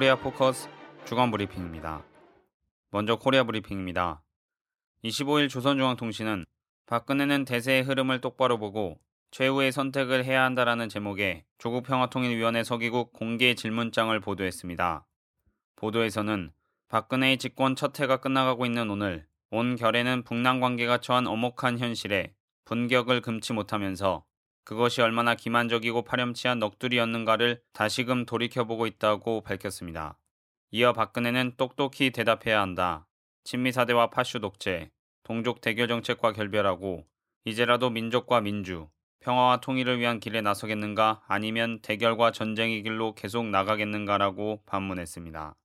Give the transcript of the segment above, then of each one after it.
코리아 포커스 주간 브리핑입니다. 먼저 코리아 브리핑입니다. 25일 조선중앙통신은 박근혜는 대세의 흐름을 똑바로 보고 최후의 선택을 해야 한다라는 제목의 조국평화통일위원회 서기국 공개 질문장을 보도했습니다. 보도에서는 박근혜의 집권 첫 해가 끝나가고 있는 오늘 온 겨레는 북남 관계가 처한 엄혹한 현실에 분격을 금치 못하면서 그것이 얼마나 기만적이고 파렴치한 넋두리였는가를 다시금 돌이켜보고 있다고 밝혔습니다. 이어 박근혜는 똑똑히 대답해야 한다. 친미사대와 파슈 독재, 동족 대결 정책과 결별하고 이제라도 민족과 민주, 평화와 통일을 위한 길에 나서겠는가 아니면 대결과 전쟁의 길로 계속 나가겠는가라고 반문했습니다.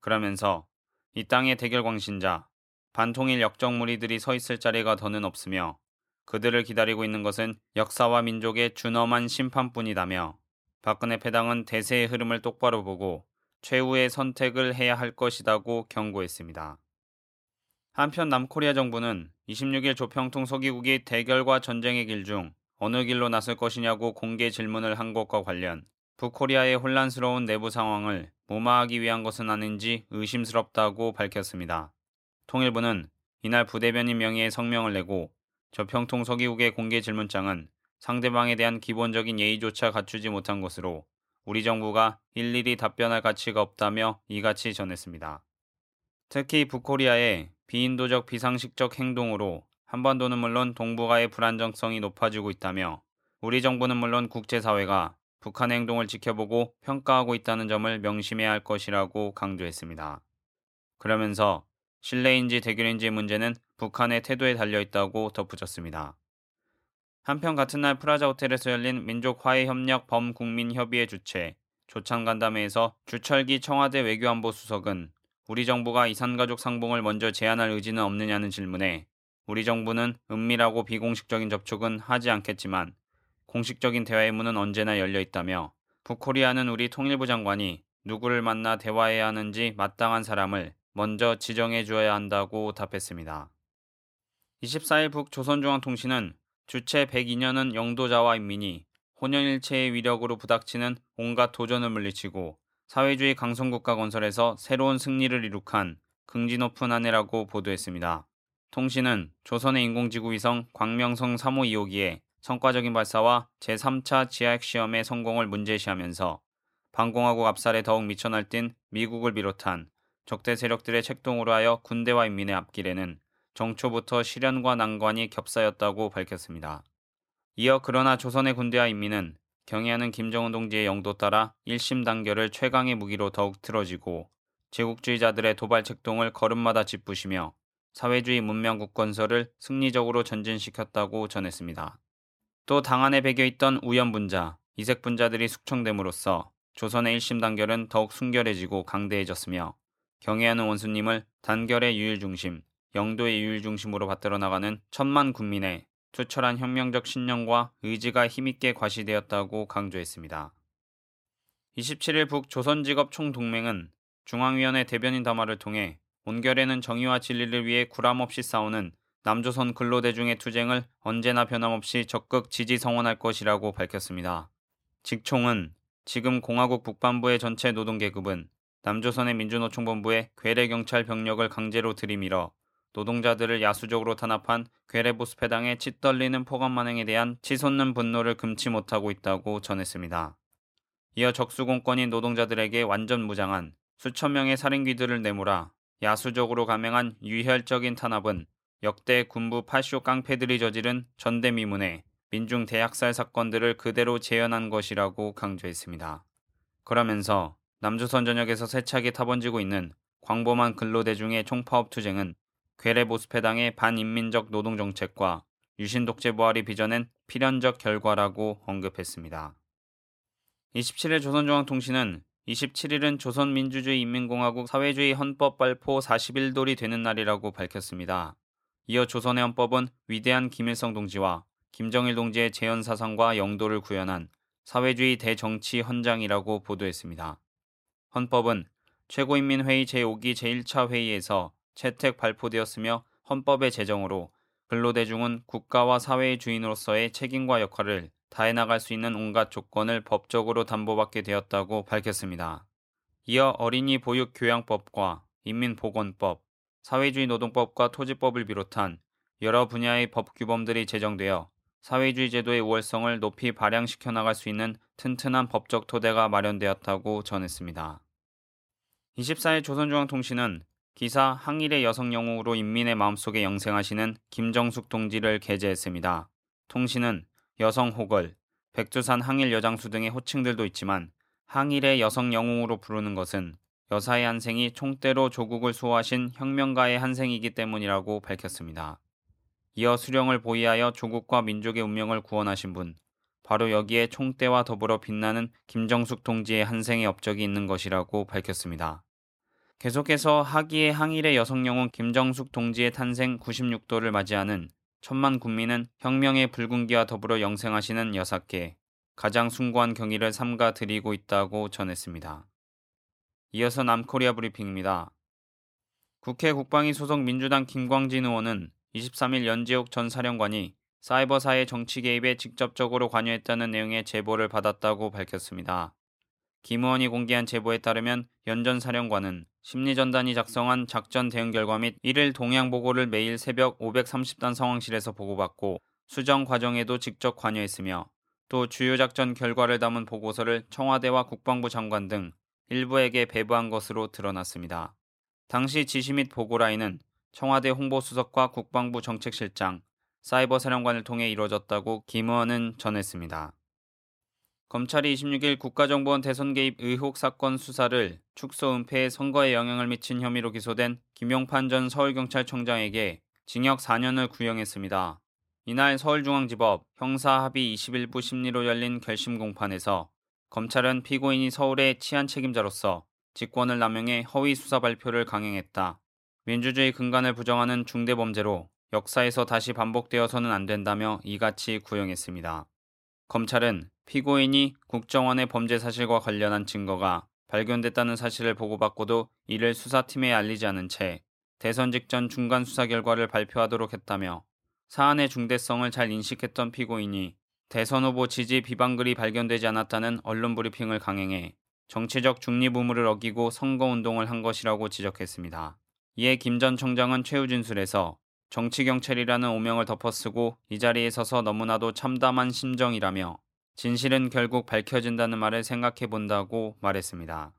그러면서 이 땅의 대결 광신자, 반통일 역적 무리들이 서 있을 자리가 더는 없으며 그들을 기다리고 있는 것은 역사와 민족의 준엄한 심판뿐이다며 박근혜 패당은 대세의 흐름을 똑바로 보고 최후의 선택을 해야 할 것이다고 경고했습니다. 한편 남코리아 정부는 26일 조평통 서기국이 대결과 전쟁의 길 중 어느 길로 나설 것이냐고 공개 질문을 한 것과 관련 북코리아의 혼란스러운 내부 상황을 무마하기 위한 것은 아닌지 의심스럽다고 밝혔습니다. 통일부는 이날 부대변인 명의의 성명을 내고 조평통 서기국의 공개 질문장은 상대방에 대한 기본적인 예의조차 갖추지 못한 것으로 우리 정부가 일일이 답변할 가치가 없다며 이같이 전했습니다. 특히 북코리아의 비인도적 비상식적 행동으로 한반도는 물론 동북아의 불안정성이 높아지고 있다며 우리 정부는 물론 국제사회가 북한의 행동을 지켜보고 평가하고 있다는 점을 명심해야 할 것이라고 강조했습니다. 그러면서 신뢰인지 대결인지 문제는 북한의 태도에 달려 있다고 덧붙였습니다. 한편 같은 날 프라자 호텔에서 열린 민족화해협력 범국민협의회 주최 조창간담회에서 주철기 청와대 외교안보 수석은 우리 정부가 이산가족 상봉을 먼저 제안할 의지는 없느냐는 질문에 우리 정부는 은밀하고 비공식적인 접촉은 하지 않겠지만 공식적인 대화의 문은 언제나 열려 있다며 북코리아는 우리 통일부 장관이 누구를 만나 대화해야 하는지 마땅한 사람을 먼저 지정해 주어야 한다고 답했습니다. 24일 북조선중앙통신은 주체 102년은 영도자와 인민이 혼연일체의 위력으로 부닥치는 온갖 도전을 물리치고 사회주의 강성국가 건설에서 새로운 승리를 이룩한 긍지 높은 한 해라고 보도했습니다. 통신은 조선의 인공지구 위성 광명성 3호 2호기의 성과적인 발사와 제3차 지하핵 시험의 성공을 문제시하면서 방공하고 압살에 더욱 미쳐 날뛴 미국을 비롯한 적대 세력들의 책동으로 하여 군대와 인민의 앞길에는 정초부터 시련과 난관이 겹사였다고 밝혔습니다. 이어 그러나 조선의 군대와 인민은 경애하는 김정은 동지의 영도 따라 1심 단결을 최강의 무기로 더욱 틀어지고 제국주의자들의 도발 책동을 걸음마다 짚부시며 사회주의 문명국 건설을 승리적으로 전진시켰다고 전했습니다. 또 당안에 배겨 있던 우연분자, 이색분자들이 숙청됨으로써 조선의 1심 단결은 더욱 순결해지고 강대해졌으며 경애하는 원수님을 단결의 유일 중심, 영도의 유일 중심으로 받들어 나가는 천만 국민의 투철한 혁명적 신념과 의지가 힘있게 과시되었다고 강조했습니다. 27일 북조선직업 총동맹은 중앙위원회 대변인 담화를 통해 온결에는 정의와 진리를 위해 구람없이 싸우는 남조선 근로대중의 투쟁을 언제나 변함없이 적극 지지 성원할 것이라고 밝혔습니다. 직총은 지금 공화국 북반부의 전체 노동계급은 남조선의 민주노총본부에 괴뢰경찰 병력을 강제로 들이밀어 노동자들을 야수적으로 탄압한 괴뢰보스패당의 찢떨리는 포감 만행에 대한 치솟는 분노를 금치 못하고 있다고 전했습니다. 이어 적수공권인 노동자들에게 완전 무장한 수천 명의 살인귀들을 내몰아 야수적으로 감행한 유혈적인 탄압은 역대 군부 파쇼 깡패들이 저지른 전대미문의 민중 대학살 사건들을 그대로 재현한 것이라고 강조했습니다. 그러면서 남조선 전역에서 세차게 타번지고 있는 광범한 근로대중의 총파업 투쟁은 괴뢰보수패당의 반인민적 노동정책과 유신독재 부활이 빚어낸 필연적 결과라고 언급했습니다. 27일 조선중앙통신은 27일은 조선민주주의 인민공화국 사회주의 헌법 발포 41돌이 되는 날이라고 밝혔습니다. 이어 조선의 헌법은 위대한 김일성 동지와 김정일 동지의 재현 사상과 영도를 구현한 사회주의 대정치 헌장이라고 보도했습니다. 헌법은 최고인민회의 제5기 제1차 회의에서 채택 발표되었으며 헌법의 제정으로 근로대중은 국가와 사회의 주인으로서의 책임과 역할을 다해 나갈 수 있는 온갖 조건을 법적으로 담보받게 되었다고 밝혔습니다. 이어 어린이 보육 교양법과 인민보건법, 사회주의 노동법과 토지법을 비롯한 여러 분야의 법 규범들이 제정되어 사회주의 제도의 우월성을 높이 발양시켜 나갈 수 있는 튼튼한 법적 토대가 마련되었다고 전했습니다. 24일 조선중앙통신은 기사 항일의 여성 영웅으로 인민의 마음속에 영생하시는 김정숙 동지를 게재했습니다. 통신은 여성 호걸, 백두산 항일 여장수 등의 호칭들도 있지만 항일의 여성 영웅으로 부르는 것은 여사의 한생이 총대로 조국을 수호하신 혁명가의 한생이기 때문이라고 밝혔습니다. 이어 수령을 보위하여 조국과 민족의 운명을 구원하신 분, 바로 여기에 총대와 더불어 빛나는 김정숙 동지의 한생의 업적이 있는 것이라고 밝혔습니다. 계속해서 하기의 항일의 여성 영웅 김정숙 동지의 탄생 96도를 맞이하는 천만 국민은 혁명의 붉은기와 더불어 영생하시는 여사께 가장 숭고한 경의를 삼가 드리고 있다고 전했습니다. 이어서 남코리아 브리핑입니다. 국회 국방위 소속 민주당 김광진 의원은 23일 연지옥 전 사령관이 사이버사의 정치 개입에 직접적으로 관여했다는 내용의 제보를 받았다고 밝혔습니다. 김 의원이 공개한 제보에 따르면 연전 사령관은 심리전단이 작성한 작전 대응 결과 및 1일 동향 보고를 매일 새벽 530단 상황실에서 보고받고 수정 과정에도 직접 관여했으며 또 주요 작전 결과를 담은 보고서를 청와대와 국방부 장관 등 일부에게 배부한 것으로 드러났습니다. 당시 지시 및 보고 라인은 청와대 홍보수석과 국방부 정책실장, 사이버 사령관을 통해 이루어졌다고 김 의원은 전했습니다. 검찰이 26일 국가정보원 대선 개입 의혹 사건 수사를 축소 은폐에 선거에 영향을 미친 혐의로 기소된 김용판 전 서울경찰청장에게 징역 4년을 구형했습니다. 이날 서울중앙지법 형사합의 21부 심리로 열린 결심 공판에서 검찰은 피고인이 서울의 치안 책임자로서 직권을 남용해 허위 수사 발표를 강행했다. 민주주의 근간을 부정하는 중대범죄로 역사에서 다시 반복되어서는 안 된다며 이같이 구형했습니다. 검찰은 피고인이 국정원의 범죄 사실과 관련한 증거가 발견됐다는 사실을 보고받고도 이를 수사팀에 알리지 않은 채 대선 직전 중간 수사 결과를 발표하도록 했다며 사안의 중대성을 잘 인식했던 피고인이 대선 후보 지지 비방글이 발견되지 않았다는 언론 브리핑을 강행해 정치적 중립 의무를 어기고 선거 운동을 한 것이라고 지적했습니다. 이에 김 전 청장은 최후 진술에서 정치경찰이라는 오명을 덮어쓰고 이 자리에 서서 너무나도 참담한 심정이라며 진실은 결국 밝혀진다는 말을 생각해 본다고 말했습니다.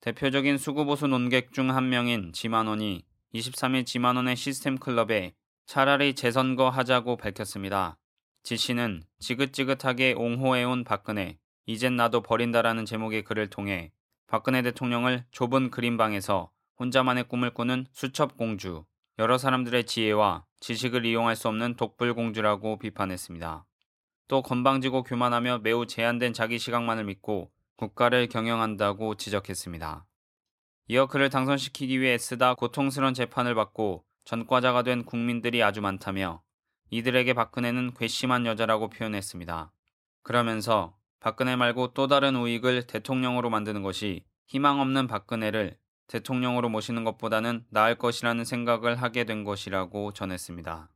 대표적인 수구보수 논객 중 한 명인 지만원이 23일 지만원의 시스템 클럽에 차라리 재선거 하자고 밝혔습니다. 지 씨는 지긋지긋하게 옹호해온 박근혜, 이젠 나도 버린다라는 제목의 글을 통해 박근혜 대통령을 좁은 그림방에서 혼자만의 꿈을 꾸는 수첩공주, 여러 사람들의 지혜와 지식을 이용할 수 없는 독불공주라고 비판했습니다. 또 건방지고 교만하며 매우 제한된 자기 시각만을 믿고 국가를 경영한다고 지적했습니다. 이어 그를 당선시키기 위해 애쓰다 고통스러운 재판을 받고 전과자가 된 국민들이 아주 많다며 이들에게 박근혜는 괘씸한 여자라고 표현했습니다. 그러면서 박근혜 말고 또 다른 우익을 대통령으로 만드는 것이 희망 없는 박근혜를 대통령으로 모시는 것보다는 나을 것이라는 생각을 하게 된 것이라고 전했습니다.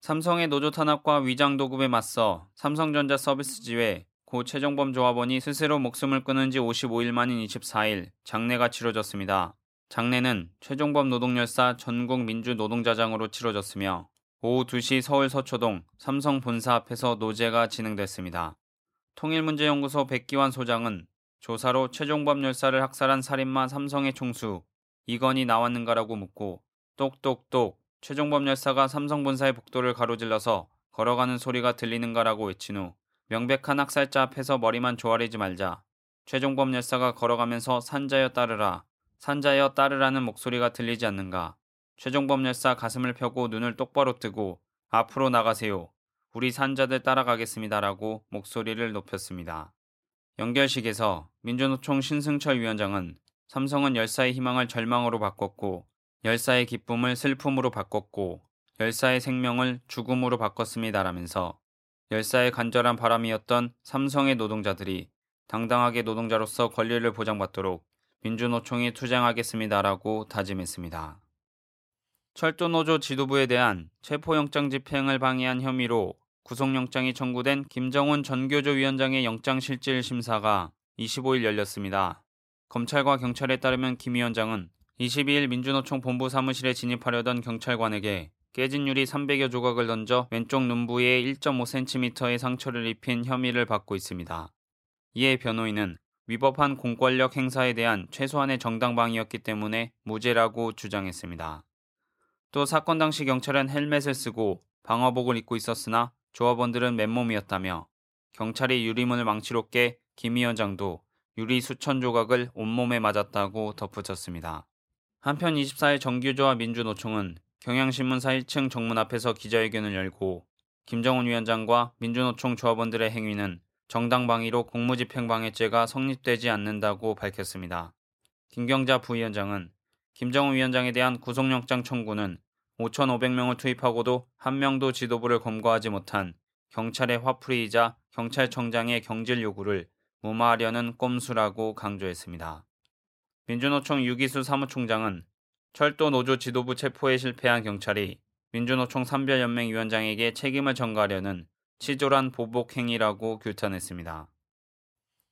삼성의 노조 탄압과 위장 도급에 맞서 삼성전자 서비스 지회 고 최종범 조합원이 스스로 목숨을 끊은 지 55일 만인 24일 장례가 치러졌습니다. 장례는 최종범 노동열사 전국 민주 노동자장으로 치러졌으며 오후 2시 서울 서초동 삼성 본사 앞에서 노제가 진행됐습니다. 통일문제연구소 백기환 소장은 조사로 최종범 열사를 학살한 살인마 삼성의 총수 이건이 나왔는가라고 묻고 똑똑똑 최종범 열사가 삼성 본사의 복도를 가로질러서 걸어가는 소리가 들리는가라고 외친 후 명백한 학살자 앞에서 머리만 조아리지 말자. 최종범 열사가 걸어가면서 산자여 따르라. 산자여 따르라는 목소리가 들리지 않는가. 최종범 열사 가슴을 펴고 눈을 똑바로 뜨고 앞으로 나가세요. 우리 산자들 따라가겠습니다라고 목소리를 높였습니다. 연결식에서 민주노총 신승철 위원장은 삼성은 열사의 희망을 절망으로 바꿨고 열사의 기쁨을 슬픔으로 바꿨고 열사의 생명을 죽음으로 바꿨습니다라면서 열사의 간절한 바람이었던 삼성의 노동자들이 당당하게 노동자로서 권리를 보장받도록 민주노총이 투쟁하겠습니다라고 다짐했습니다. 철도노조 지도부에 대한 체포영장 집행을 방해한 혐의로 구속영장이 청구된 김정훈 전교조 위원장의 영장실질 심사가 25일 열렸습니다. 검찰과 경찰에 따르면 김 위원장은 22일 민주노총 본부 사무실에 진입하려던 경찰관에게 깨진 유리 300여 조각을 던져 왼쪽 눈부에 1.5cm의 상처를 입힌 혐의를 받고 있습니다. 이에 변호인은 위법한 공권력 행사에 대한 최소한의 정당방위였기 때문에 무죄라고 주장했습니다. 또 사건 당시 경찰은 헬멧을 쓰고 방화복을 입고 있었으나 조합원들은 맨몸이었다며 경찰이 유리문을 망치로 깨 김 위원장도 유리 수천 조각을 온몸에 맞았다고 덧붙였습니다. 한편 24일 정규조와 민주노총은 경향신문사 1층 정문 앞에서 기자회견을 열고 김정은 위원장과 민주노총 조합원들의 행위는 정당방위로 공무집행방해죄가 성립되지 않는다고 밝혔습니다. 김경자 부위원장은 김정은 위원장에 대한 구속영장 청구는 5,500명을 투입하고도 한 명도 지도부를 검거하지 못한 경찰의 화풀이이자 경찰청장의 경질 요구를 무마하려는 꼼수라고 강조했습니다. 민주노총 유기수 사무총장은 철도 노조 지도부 체포에 실패한 경찰이 민주노총 삼별연맹 위원장에게 책임을 전가하려는 치졸한 보복 행위라고 규탄했습니다.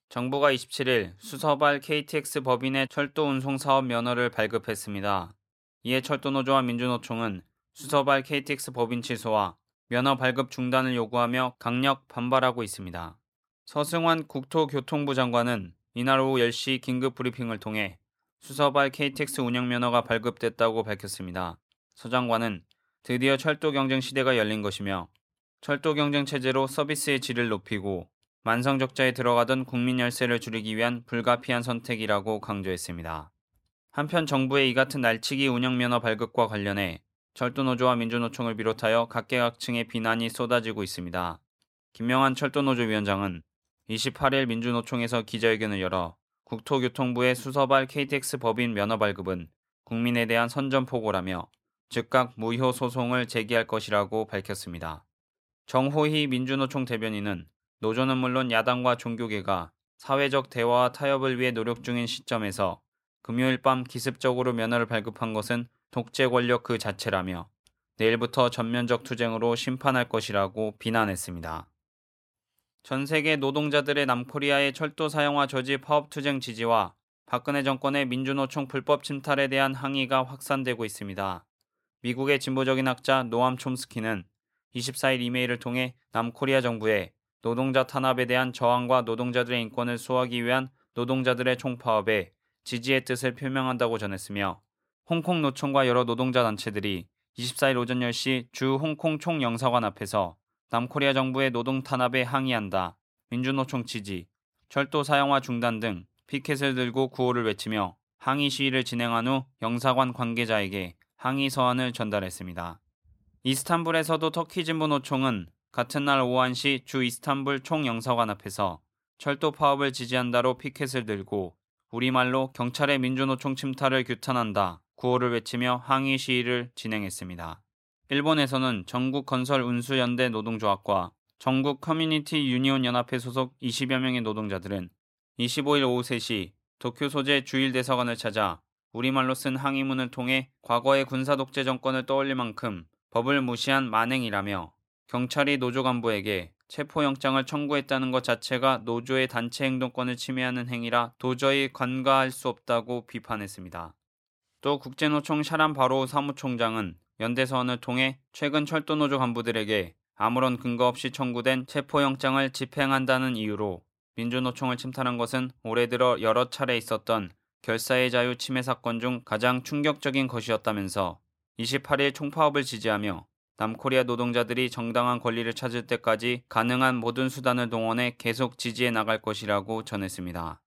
정부가 27일 수서발 KTX 법인의 철도 운송 사업 면허를 발급했습니다. 이에 철도노조와 민주노총은 수서발 KTX 법인 취소와 면허 발급 중단을 요구하며 강력 반발하고 있습니다. 서승환 국토교통부 장관은 이날 오후 10시 긴급 브리핑을 통해 수서발 KTX 운영 면허가 발급됐다고 밝혔습니다. 서 장관은 드디어 철도 경쟁 시대가 열린 것이며 철도 경쟁 체제로 서비스의 질을 높이고 만성 적자에 들어가던 국민 열세를 줄이기 위한 불가피한 선택이라고 강조했습니다. 한편 정부의 이 같은 날치기 운영 면허 발급과 관련해 철도노조와 민주노총을 비롯하여 각계각층의 비난이 쏟아지고 있습니다. 김명한 철도노조 위원장은 28일 민주노총에서 기자회견을 열어 국토교통부의 수서발 KTX 법인 면허 발급은 국민에 대한 선전포고라며 즉각 무효 소송을 제기할 것이라고 밝혔습니다. 정호희 민주노총 대변인은 노조는 물론 야당과 종교계가 사회적 대화와 타협을 위해 노력 중인 시점에서 금요일 밤 기습적으로 면허를 발급한 것은 독재 권력 그 자체라며 내일부터 전면적 투쟁으로 심판할 것이라고 비난했습니다. 전 세계 노동자들의 남코리아의 철도 사용화 저지 파업 투쟁 지지와 박근혜 정권의 민주노총 불법 침탈에 대한 항의가 확산되고 있습니다. 미국의 진보적인 학자 노암 촘스키는 24일 이메일을 통해 남코리아 정부에 노동자 탄압에 대한 저항과 노동자들의 인권을 수호하기 위한 노동자들의 총파업에 지지의 뜻을 표명한다고 전했으며 홍콩 노총과 여러 노동자 단체들이 24일 오전 10시 주 홍콩 총영사관 앞에서 남코리아 정부의 노동 탄압에 항의한다. 민주노총 지지, 철도 사용화 중단 등 피켓을 들고 구호를 외치며 항의 시위를 진행한 후 영사관 관계자에게 항의 서한을 전달했습니다. 이스탄불에서도 터키 진보 노총은 같은 날 오후 1시 주 이스탄불 총영사관 앞에서 철도 파업을 지지한다로 피켓을 들고 우리말로 경찰의 민주노총 침탈을 규탄한다 구호를 외치며 항의 시위를 진행했습니다. 일본에서는 전국 건설 운수연대 노동조합과 전국 커뮤니티 유니온 연합회 소속 20여 명의 노동자들은 25일 오후 3시 도쿄 소재 주일 대사관을 찾아 우리말로 쓴 항의문을 통해 과거의 군사 독재 정권을 떠올릴 만큼 법을 무시한 만행이라며 경찰이 노조 간부에게 체포영장을 청구했다는 것 자체가 노조의 단체 행동권을 침해하는 행위라 도저히 간과할 수 없다고 비판했습니다. 또 국제노총 샤란 바로 사무총장은 연대서원을 통해 최근 철도노조 간부들에게 아무런 근거 없이 청구된 체포영장을 집행한다는 이유로 민주노총을 침탈한 것은 올해 들어 여러 차례 있었던 결사의 자유 침해 사건 중 가장 충격적인 것이었다면서 28일 총파업을 지지하며 남코리아 노동자들이 정당한 권리를 찾을 때까지 가능한 모든 수단을 동원해 계속 지지해 나갈 것이라고 전했습니다.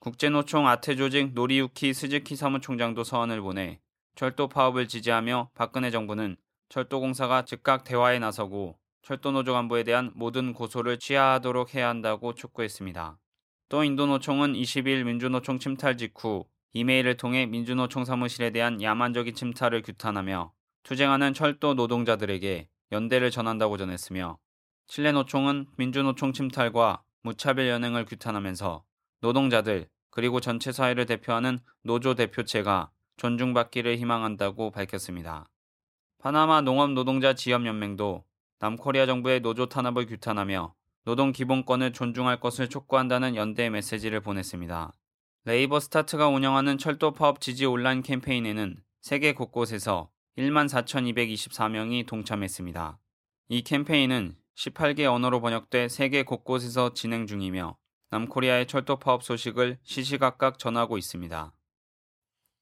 국제노총 아태조직 노리유키 스즈키 사무총장도 서한을 보내 철도 파업을 지지하며 박근혜 정부는 철도공사가 즉각 대화에 나서고 철도노조 간부에 대한 모든 고소를 취하하도록 해야 한다고 촉구했습니다. 또 인도노총은 20일 민주노총 침탈 직후 이메일을 통해 민주노총 사무실에 대한 야만적인 침탈을 규탄하며 투쟁하는 철도 노동자들에게 연대를 전한다고 전했으며 칠레 노총은 민주노총 침탈과 무차별 연행을 규탄하면서 노동자들 그리고 전체 사회를 대표하는 노조 대표체가 존중받기를 희망한다고 밝혔습니다. 파나마 농업 노동자 지협 연맹도 남코리아 정부의 노조 탄압을 규탄하며 노동 기본권을 존중할 것을 촉구한다는 연대 메시지를 보냈습니다. LabourStart가 운영하는 철도 파업 지지 온라인 캠페인에는 세계 곳곳에서 1만 4,224명이 동참했습니다. 이 캠페인은 18개 언어로 번역돼 세계 곳곳에서 진행 중이며 남코리아의 철도 파업 소식을 시시각각 전하고 있습니다.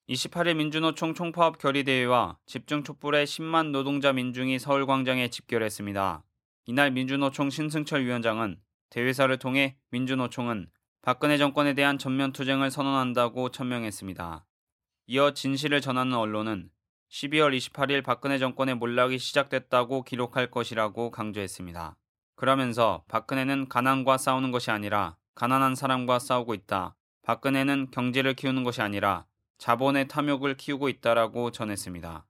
28일 민주노총 총파업 결의대회와 집중 촛불의 10만 노동자 민중이 서울광장에 집결했습니다. 이날 민주노총 신승철 위원장은 대회사를 통해 민주노총은 박근혜 정권에 대한 전면 투쟁을 선언한다고 천명했습니다. 이어 진실을 전하는 언론은 12월 28일 박근혜 정권의 몰락이 시작됐다고 기록할 것이라고 강조했습니다. 그러면서 박근혜는 가난과 싸우는 것이 아니라 가난한 사람과 싸우고 있다. 박근혜는 경제를 키우는 것이 아니라 자본의 탐욕을 키우고 있다라고 전했습니다.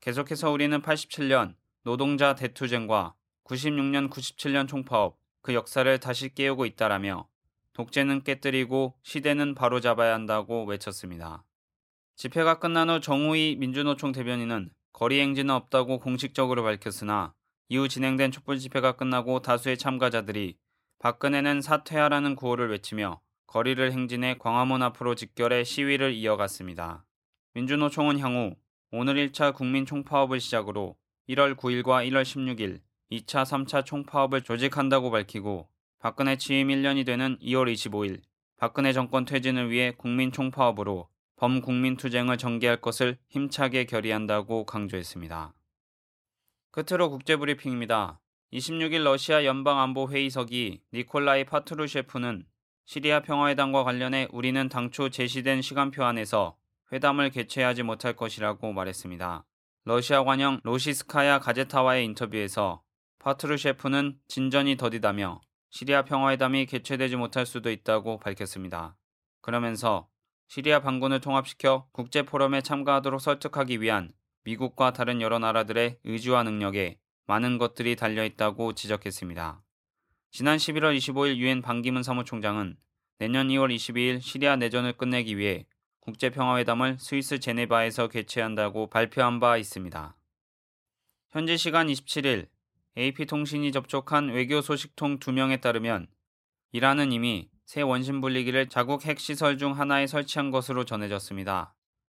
계속해서 우리는 87년 노동자 대투쟁과 96년 97년 총파업 그 역사를 다시 깨우고 있다라며 독재는 깨뜨리고 시대는 바로잡아야 한다고 외쳤습니다. 집회가 끝난 후 정우희 민주노총 대변인은 거리 행진은 없다고 공식적으로 밝혔으나 이후 진행된 촛불 집회가 끝나고 다수의 참가자들이 박근혜는 사퇴하라는 구호를 외치며 거리를 행진해 광화문 앞으로 직결해 시위를 이어갔습니다. 민주노총은 향후 오늘 1차 국민 총파업을 시작으로 1월 9일과 1월 16일 2차, 3차 총파업을 조직한다고 밝히고 박근혜 취임 1년이 되는 2월 25일 박근혜 정권 퇴진을 위해 국민 총파업으로 범국민 투쟁을 전개할 것을 힘차게 결의한다고 강조했습니다. 끝으로 국제브리핑입니다. 26일 러시아 연방안보회의석이 니콜라이 파트루셰프는 시리아 평화회담과 관련해 우리는 당초 제시된 시간표 안에서 회담을 개최하지 못할 것이라고 말했습니다. 러시아 관영 로시스카야 가제타와의 인터뷰에서 파트루셰프는 진전이 더디다며 시리아 평화회담이 개최되지 못할 수도 있다고 밝혔습니다. 그러면서 시리아 반군을 통합시켜 국제 포럼에 참가하도록 설득하기 위한 미국과 다른 여러 나라들의 의지와 능력에 많은 것들이 달려 있다고 지적했습니다. 지난 11월 25일 유엔 반기문 사무총장은 내년 2월 22일 시리아 내전을 끝내기 위해 국제 평화회담을 스위스 제네바에서 개최한다고 발표한 바 있습니다. 현지 시간 27일 AP통신이 접촉한 외교 소식통 2명에 따르면 이란은 이미 새 원심 분리기를 자국 핵시설 중 하나에 설치한 것으로 전해졌습니다.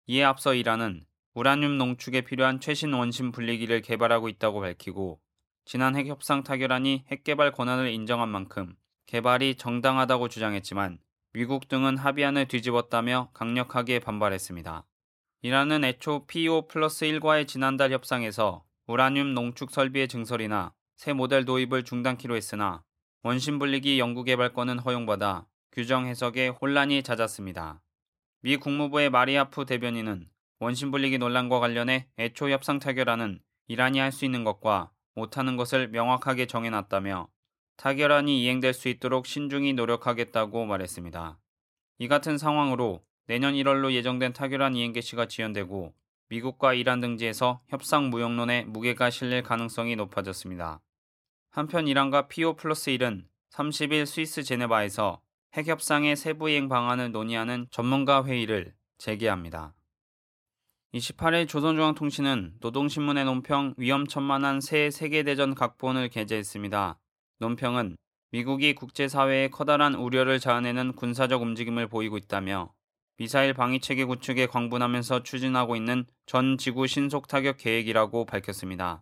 이에 앞서 이란은 우라늄 농축에 필요한 최신 원심 분리기를 개발하고 있다고 밝히고 지난 핵 협상 타결안이 핵 개발 권한을 인정한 만큼 개발이 정당하다고 주장했지만 미국 등은 합의안을 뒤집었다며 강력하게 반발했습니다. 이란은 애초 PO 플러스 1과의 지난달 협상에서 우라늄 농축 설비의 증설이나 새 모델 도입을 중단키로 했으나 원심 분리기 연구개발권은 허용받아 규정 해석에 혼란이 잦았습니다. 미 국무부의 마리아프 대변인은 원심 분리기 논란과 관련해 애초 협상 타결안은 이란이 할 수 있는 것과 못하는 것을 명확하게 정해놨다며 타결안이 이행될 수 있도록 신중히 노력하겠다고 말했습니다. 이 같은 상황으로 내년 1월로 예정된 타결안 이행 개시가 지연되고 미국과 이란 등지에서 협상 무용론에 무게가 실릴 가능성이 높아졌습니다. 한편 이란과 PO 플러스 1은 30일 스위스 제네바에서 핵협상의 세부 이행 방안을 논의하는 전문가 회의를 재개합니다. 28일 조선중앙통신은 노동신문의 논평 위험천만한 새 세계대전 각본을 게재했습니다. 논평은 미국이 국제사회에 커다란 우려를 자아내는 군사적 움직임을 보이고 있다며 미사일 방위체계 구축에 광분하면서 추진하고 있는 전 지구 신속 타격 계획이라고 밝혔습니다.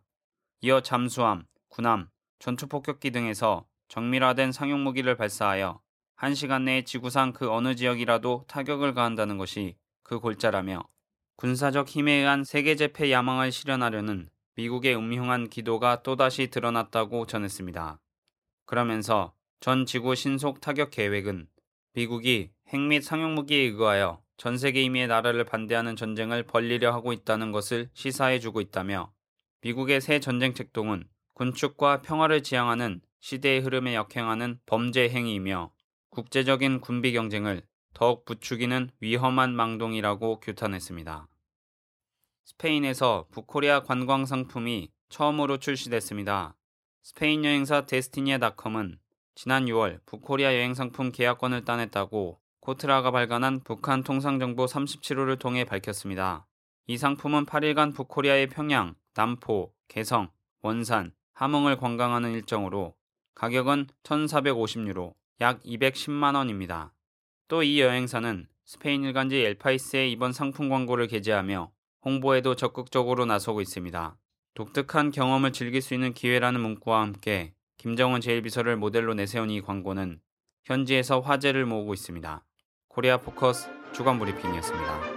이어 잠수함, 군함, 전투 폭격기 등에서 정밀화된 상용 무기를 발사하여 1시간 내에 지구상 그 어느 지역이라도 타격을 가한다는 것이 그 골자라며 군사적 힘에 의한 세계 재패 야망을 실현하려는 미국의 음흉한 기도가 또다시 드러났다고 전했습니다. 그러면서 전 지구 신속 타격 계획은 미국이 핵 및 상용 무기에 의거하여 전 세계 임의의 나라를 반대하는 전쟁을 벌리려 하고 있다는 것을 시사해 주고 있다며 미국의 새 전쟁 책동은 군축과 평화를 지향하는 시대의 흐름에 역행하는 범죄 행위이며 국제적인 군비 경쟁을 더욱 부추기는 위험한 망동이라고 규탄했습니다. 스페인에서 북코리아 관광 상품이 처음으로 출시됐습니다. 스페인 여행사 데스티니아닷컴은 지난 6월 북코리아 여행 상품 계약권을 따냈다고 코트라가 발간한 북한 통상정보 37호를 통해 밝혔습니다. 이 상품은 8일간 북코리아의 평양, 남포, 개성, 원산, 함흥을 관광하는 일정으로 가격은 1,450유로, 약 210만 원입니다. 또 이 여행사는 스페인 일간지 엘파이스의 이번 상품 광고를 게재하며 홍보에도 적극적으로 나서고 있습니다. 독특한 경험을 즐길 수 있는 기회라는 문구와 함께 김정은 제1비서를 모델로 내세운 이 광고는 현지에서 화제를 모으고 있습니다. 코리아 포커스 주간 브리핑이었습니다.